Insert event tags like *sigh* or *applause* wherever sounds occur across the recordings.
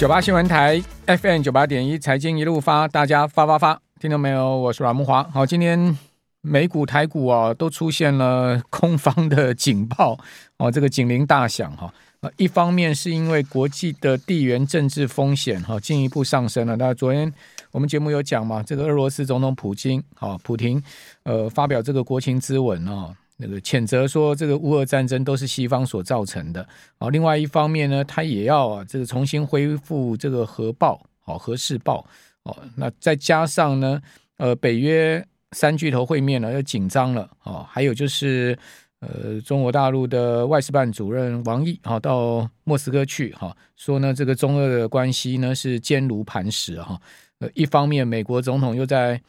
九八新闻台 FM 九八点一财经一路发，大家发发发，听到没有？我是阮木华。好，今天美股、台股啊，都出现了空方的警报哦，这个警铃大响哈。啊，一方面是因为国际的地缘政治风险哈进一步上升了。那昨天我们节目有讲嘛，这个俄罗斯总统普京啊，普廷呃发表这个国情咨文啊。那个谴责说，这个乌俄战争都是西方所造成的。啊，另外一方面呢，他也要啊，这个重新恢复这个核报，好核试爆。哦，那再加上呢，呃，北约三巨头会面呢又紧张了。哦，还有就是，呃，中国大陆的外事办主任王毅啊，到莫斯科去，哈，说呢，这个中俄的关系呢是坚如磐石，哈。呃，一方面，美国总统又在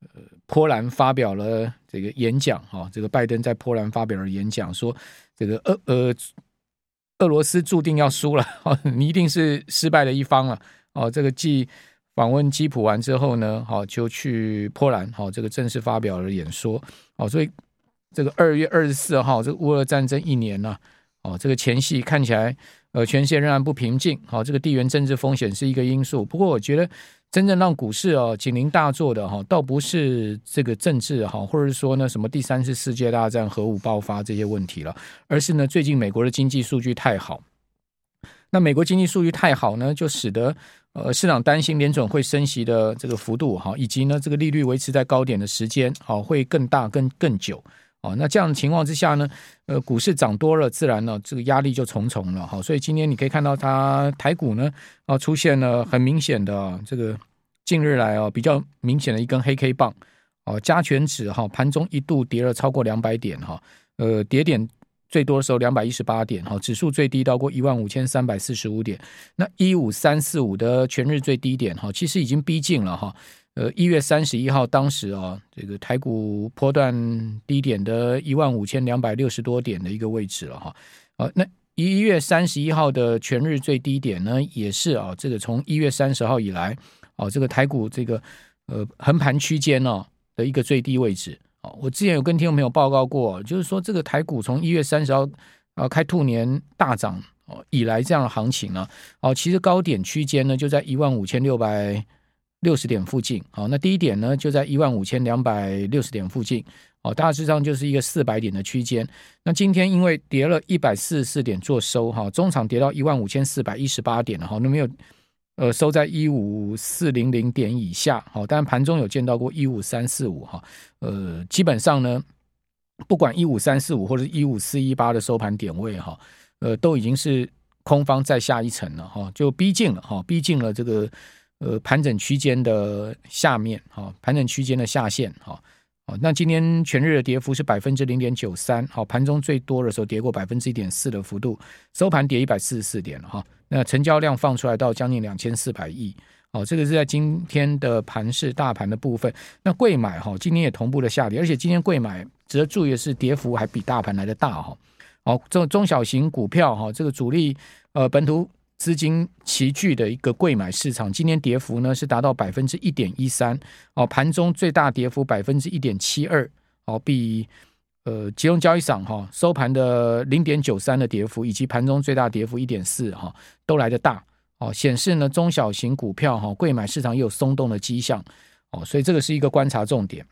呃。波兰发表了这个演讲，哈，这个拜登在波兰发表了演讲，说这个俄呃俄罗斯注定要输了，*laughs* 你一定是失败的一方了，哦，这个继访问基辅完之后呢，好就去波兰，好这个正式发表了演说，哦，所以这个二月二十四号，这个乌俄战争一年了，哦，这个前夕看起来呃全线仍然不平静，好，这个地缘政治风险是一个因素，不过我觉得。真正让股市哦警铃大作的哈，倒不是这个政治哈，或者说呢什么第三次世界大战、核武爆发这些问题了，而是呢最近美国的经济数据太好。那美国经济数据太好呢，就使得呃市场担心联准会升息的这个幅度哈，以及呢这个利率维持在高点的时间好会更大、更更久。哦，那这样的情况之下呢，呃，股市涨多了，自然呢，这个压力就重重了哈。所以今天你可以看到，它台股呢，啊，出现了很明显的这个近日来啊比较明显的一根黑 K 棒。哦，加权指哈盘中一度跌了超过两百点哈，呃，跌点最多的时候两百一十八点哈，指数最低到过一万五千三百四十五点。那一五三四五的全日最低点哈，其实已经逼近了哈。呃，一月三十一号，当时啊，这个台股波段低点的一万五千两百六十多点的一个位置了哈。啊，那一月三十一号的全日最低点呢，也是啊，这个从一月三十号以来，啊，这个台股这个呃横盘区间呢的一个最低位置。啊，我之前有跟听众朋友报告过，就是说这个台股从一月三十号啊开兔年大涨哦以来这样的行情呢，哦，其实高点区间呢就在一万五千六百。六十点附近，好，那低点呢就在一万五千两百六十点附近，哦，大致上就是一个四百点的区间。那今天因为跌了一百四十四点做收，哈，中场跌到一万五千四百一十八点了，哈，那没有，呃，收在一五四零零点以下，好，但盘中有见到过一五三四五，哈，呃，基本上呢，不管一五三四五或者一五四一八的收盘点位，哈，呃，都已经是空方再下一层了，哈，就逼近了，哈，逼近了这个。呃，盘整区间的下面，哈，盘整区间的下限，哈，哦，那今天全日的跌幅是百分之零点九三，好，盘中最多的时候跌过百分之一点四的幅度，收盘跌一百四十四点，哈，那成交量放出来到将近两千四百亿，哦，这个是在今天的盘市大盘的部分，那贵买哈，今天也同步的下跌，而且今天贵买值得注意的是，跌幅还比大盘来的大，哈，好，这中小型股票，哈，这个主力，呃，本土。资金齐聚的一个贵买市场，今天跌幅呢是达到百分之一点一三哦，盘中最大跌幅百分之一点七二哦，比呃集中交易场哈收盘的零点九三的跌幅，以及盘中最大跌幅一点四哈都来得大哦，显示呢中小型股票哈贵买市场也有松动的迹象哦，所以这个是一个观察重点。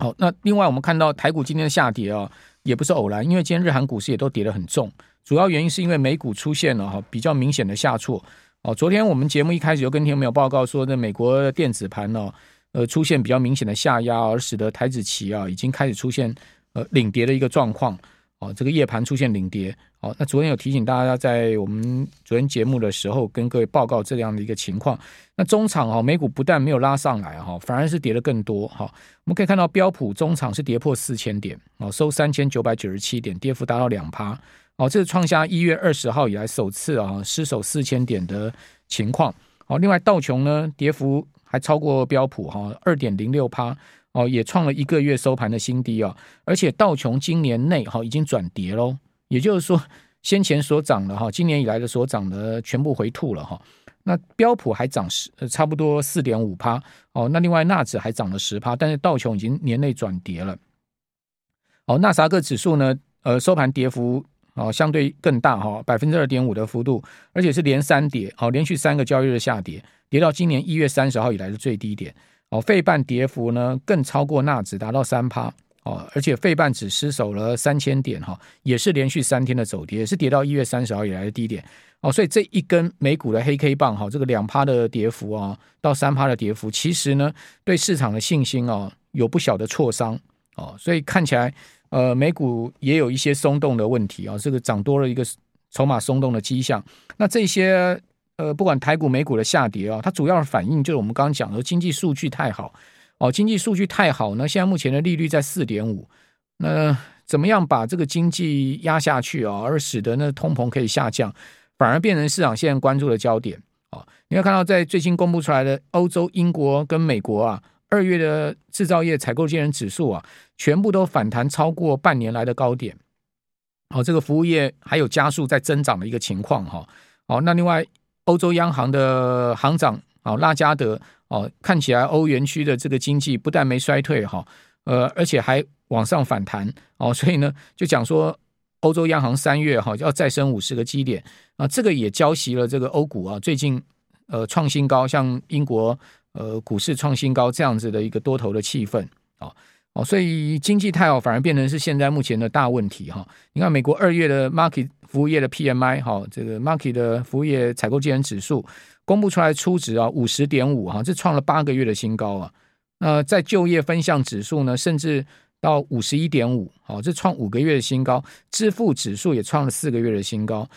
好，那另外我们看到台股今天下跌啊，也不是偶然，因为今天日韩股市也都跌得很重。主要原因是因为美股出现了哈比较明显的下挫哦。昨天我们节目一开始就跟听众朋友报告说，那美国电子盘呢，呃，出现比较明显的下压，而使得台子期啊已经开始出现呃领跌的一个状况哦。这个夜盘出现领跌哦。那昨天有提醒大家，在我们昨天节目的时候跟各位报告这样的一个情况。那中场啊，美股不但没有拉上来哈，反而是跌的更多哈。我们可以看到标普中场是跌破四千点哦，收三千九百九十七点，跌幅达到两趴。哦，这是创下一月二十号以来首次啊失守四千点的情况。哦，另外道琼呢跌幅还超过标普哈二点零六趴，哦也创了一个月收盘的新低啊。而且道琼今年内哈已经转跌喽，也就是说先前所涨的哈今年以来的所涨的全部回吐了哈。那标普还涨十差不多四点五趴哦，那另外纳指还涨了十趴，但是道琼已经年内转跌了。哦，纳斯达克指数呢呃收盘跌幅。哦，相对更大哈，百分之二点五的幅度，而且是连三跌，好，连续三个交易日下跌，跌到今年一月三十号以来的最低点。哦，费半跌幅呢更超过纳指，达到三趴哦，而且费半只失守了三千点哈，也是连续三天的走跌，也是跌到一月三十号以来的低点哦，所以这一根美股的黑 K 棒哈，这个两趴的跌幅啊，到三趴的跌幅，其实呢对市场的信心哦有不小的挫伤哦，所以看起来。呃，美股也有一些松动的问题啊，这个涨多了一个筹码松动的迹象。那这些呃，不管台股、美股的下跌啊，它主要的反应就是我们刚刚讲的经济数据太好哦，经济数据太好呢，现在目前的利率在四点五，那怎么样把这个经济压下去啊，而使得那通膨可以下降，反而变成市场现在关注的焦点啊。你会看到在最新公布出来的欧洲、英国跟美国啊。二月的制造业采购经理人指数啊，全部都反弹超过半年来的高点。好，这个服务业还有加速在增长的一个情况哈。好，那另外欧洲央行的行长啊拉加德哦，看起来欧元区的这个经济不但没衰退哈，呃，而且还往上反弹哦，所以呢就讲说欧洲央行三月哈要再升五十个基点啊，这个也浇熄了这个欧股啊最近呃创新高，像英国。呃，股市创新高这样子的一个多头的气氛啊，哦，所以经济太好反而变成是现在目前的大问题哈。你看美国二月的 market 服务业的 PMI 哈，这个 market 的服务业采购经理指数公布出来初值啊五十点五哈，这创了八个月的新高啊。那在就业分项指数呢，甚至到五十一点五，好，这创五个月的新高。支付指数也创了四个月的新高。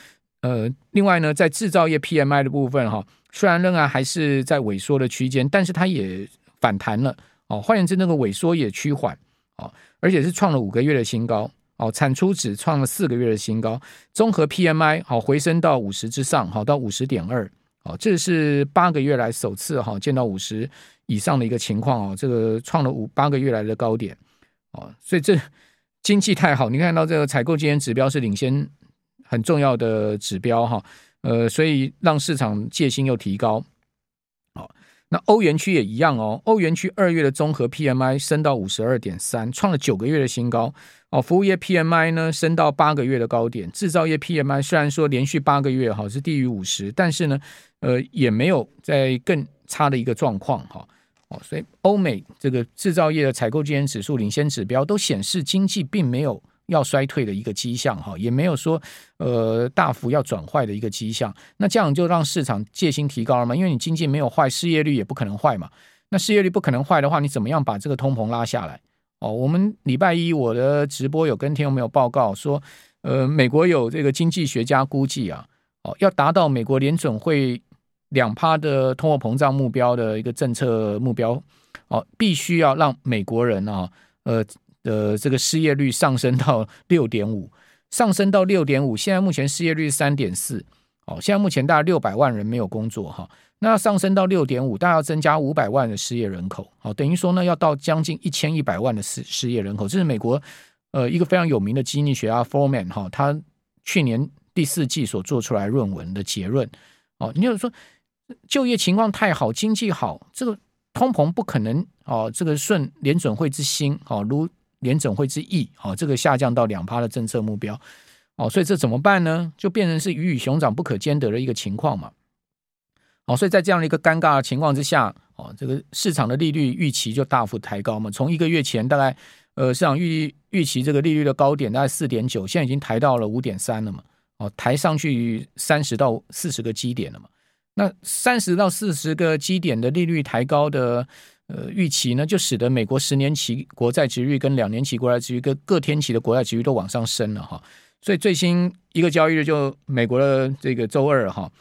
呃，另外呢，在制造业 PMI 的部分哈。虽然仍然还是在萎缩的区间，但是它也反弹了哦。换言之，那个萎缩也趋缓哦，而且是创了五个月的新高哦。产出指创了四个月的新高，综合 PMI 好回升到五十之上，好到五十点二哦，这是八个月来首次哈见到五十以上的一个情况哦。这个创了五八个月来的高点哦，所以这 *laughs* 经济太好，你看到这个采购经理指标是领先很重要的指标哈。呃，所以让市场戒心又提高。那欧元区也一样哦。欧元区二月的综合 PMI 升到五十二点三，创了九个月的新高。哦，服务业 PMI 呢升到八个月的高点。制造业 PMI 虽然说连续八个月哈是低于五十，但是呢，呃，也没有在更差的一个状况哈。哦，所以欧美这个制造业的采购经理指数领先指标都显示经济并没有。要衰退的一个迹象哈，也没有说呃大幅要转坏的一个迹象，那这样就让市场戒心提高了嘛？因为你经济没有坏，失业率也不可能坏嘛。那失业率不可能坏的话，你怎么样把这个通膨拉下来？哦，我们礼拜一我的直播有跟听众朋友报告说，呃，美国有这个经济学家估计啊，哦，要达到美国联准会两趴的通货膨胀目标的一个政策目标，哦，必须要让美国人啊，呃。的这个失业率上升到 *laughs* 六点五，上升到六点五。现在目前失业率三点四，哦，现在目前大概六百万人没有工作哈。那上升到六点五，大概要增加五百万的失业人口，哦，等于说呢，要到将近一千一百万的失失业人口。这是美国呃一个非常有名的经济学家 Foreman 哈，他去年第四季所做出来论文的结论。哦，你就是说就业情况太好，经济好，这个通膨不可能哦，这个顺联准会之心哦，如。联准会之意，哦，这个下降到两趴的政策目标，哦，所以这怎么办呢？就变成是鱼与熊掌不可兼得的一个情况嘛。哦，所以在这样的一个尴尬的情况之下，哦，这个市场的利率预期就大幅抬高嘛。从一个月前大概，呃，市场预预期这个利率的高点大概四点九，现在已经抬到了五点三了嘛。哦，抬上去三十到四十个基点了嘛。那三十到四十个基点的利率抬高的。呃，预期呢，就使得美国十年期国债殖率跟两年期国债殖率跟各天期的国债殖率都往上升了哈，所以最新一个交易日就美国的这个周二哈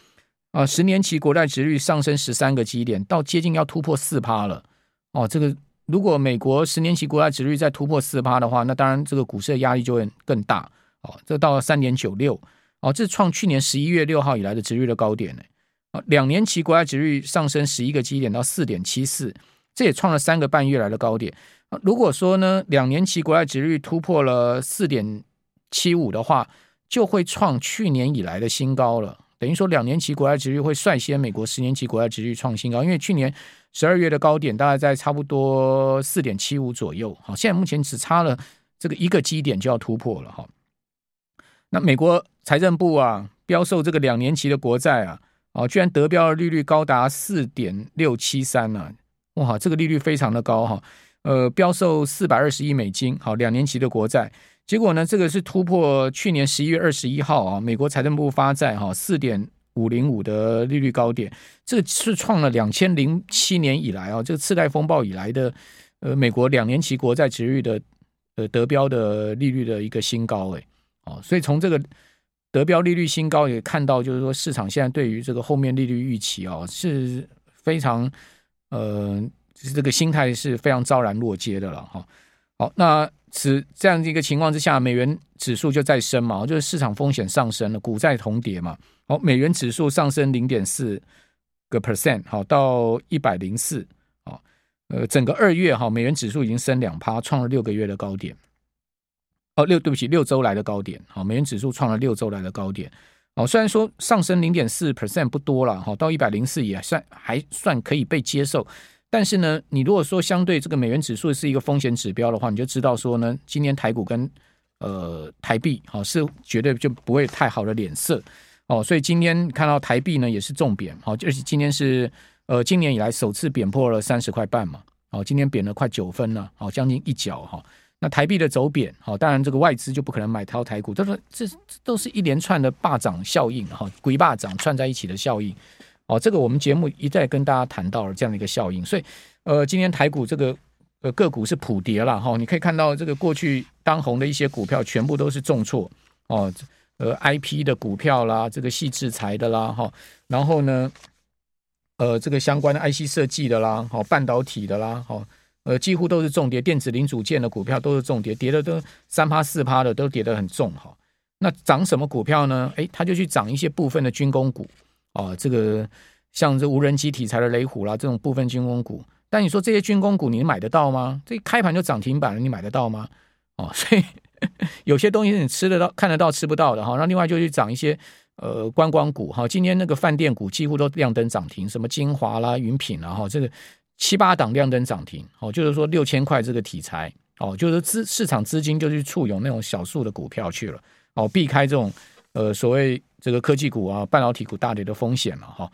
啊，十年期国债殖率上升十三个基点，到接近要突破四趴了哦。这个如果美国十年期国债殖率再突破四趴的话，那当然这个股市的压力就会更大哦。这到了三点九六哦，这是创去年十一月六号以来的殖率的高点呢。啊，两年期国债殖率上升十一个基点到四点七四。这也创了三个半月来的高点。如果说呢，两年期国债殖率突破了四点七五的话，就会创去年以来的新高了。等于说，两年期国债殖率会率先美国十年期国债殖率创新高，因为去年十二月的高点大概在差不多四点七五左右。好，现在目前只差了这个一个基点就要突破了哈。那美国财政部啊，标售这个两年期的国债啊，哦，居然得标的利率高达四点六七三呢，哇，这个利率非常的高哈，呃，标售四百二十亿美金，好，两年期的国债，结果呢，这个是突破去年十一月二十一号啊，美国财政部发债哈，四点五零五的利率高点，这个是创了两千零七年以来啊，这个次贷风暴以来的，呃，美国两年期国债殖利率的呃得标的利率的一个新高诶，哦，所以从这个得标利率新高也看到，就是说市场现在对于这个后面利率预期哦是非常呃，这个心态是非常昭然若揭的了哈。好，那此这样的一个情况之下，美元指数就再升嘛，就是市场风险上升了，股债同跌嘛。好，美元指数上升零点四个 percent，好到一百零四，好，呃，整个二月哈，美元指数已经升两趴，创了六个月的高点。哦，六对不起，六周来的高点，好，美元指数创了六周来的高点。哦，虽然说上升零点四 percent 不多了，哈，到一百零四也算还算可以被接受，但是呢，你如果说相对这个美元指数是一个风险指标的话，你就知道说呢，今年台股跟呃台币，好是绝对就不会太好的脸色。哦，所以今天看到台币呢也是重贬，好，就是今天是呃今年以来首次贬破了三十块半嘛，哦，今天贬了快九分了，好，将近一角哈。那台币的走贬，好，当然这个外资就不可能买套台股，这这都是一连串的霸涨效应哈，鬼霸涨串在一起的效应，哦，这个我们节目一再跟大家谈到了这样的一个效应，所以呃今天台股这个呃个股是普跌了哈，你可以看到这个过去当红的一些股票全部都是重挫哦。呃，I P 的股票啦，这个矽智财的啦，哈，然后呢，呃，这个相关的 I C 设计的啦，好，半导体的啦，好，呃，几乎都是重跌，电子零组件的股票都是重跌，跌的都三趴四趴的，都跌得很重，哈。那涨什么股票呢？诶，它就去涨一些部分的军工股，啊，这个像这无人机题材的雷虎啦，这种部分军工股。但你说这些军工股你买得到吗？这开盘就涨停板了，你买得到吗？哦，*laughs* 所以。有些东西你吃得到、看得到、吃不到的哈。那另外就去涨一些呃观光股哈。今天那个饭店股几乎都亮灯涨停，什么精华啦、云品啦哈，这个七八档亮灯涨停哦。就是说六千块这个题材哦，就是资市场资金就去簇拥那种小数的股票去了哦，避开这种呃所谓这个科技股啊、半导体股大跌的风险了哈。